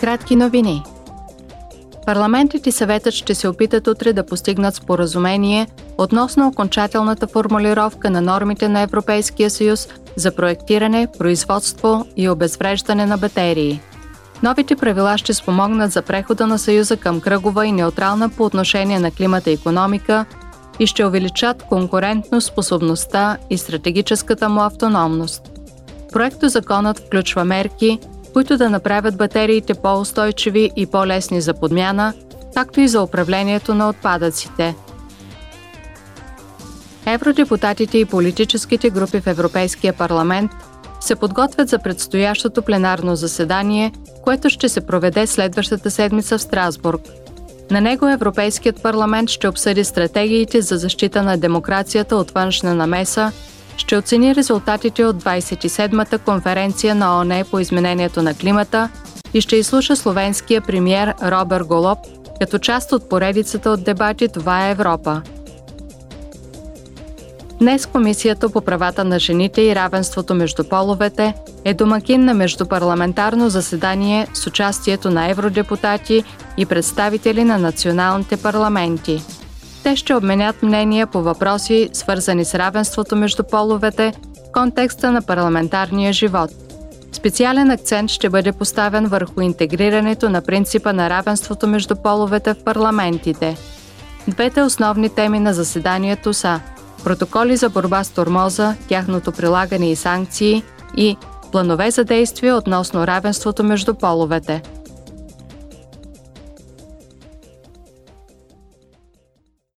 Кратки новини. Парламентът и съветът ще се опитат утре да постигнат споразумение относно окончателната формулировка на нормите на Европейския съюз за проектиране, производство и обезвреждане на батерии. Новите правила ще спомогнат за прехода на Съюза към кръгова и неутрална по отношение на климата и економика и ще увеличат конкурентно способността и стратегическата му автономност. Проекто законът включва мерки, които да направят батериите по-устойчиви и по-лесни за подмяна, както и за управлението на отпадъците. Евродепутатите и политическите групи в Европейския парламент се подготвят за предстоящото пленарно заседание, което ще се проведе следващата седмица в Страсбург. На него Европейският парламент ще обсъди стратегиите за защита на демокрацията от външна намеса ще оцени резултатите от 27-та конференция на ОНЕ по изменението на климата и ще изслуша словенския премьер Робер Голоб като част от поредицата от дебати Това е Европа. Днес Комисията по правата на жените и равенството между половете е домакин на междупарламентарно заседание с участието на евродепутати и представители на националните парламенти – те ще обменят мнения по въпроси, свързани с равенството между половете в контекста на парламентарния живот. Специален акцент ще бъде поставен върху интегрирането на принципа на равенството между половете в парламентите. Двете основни теми на заседанието са протоколи за борба с тормоза, тяхното прилагане и санкции и планове за действие относно равенството между половете –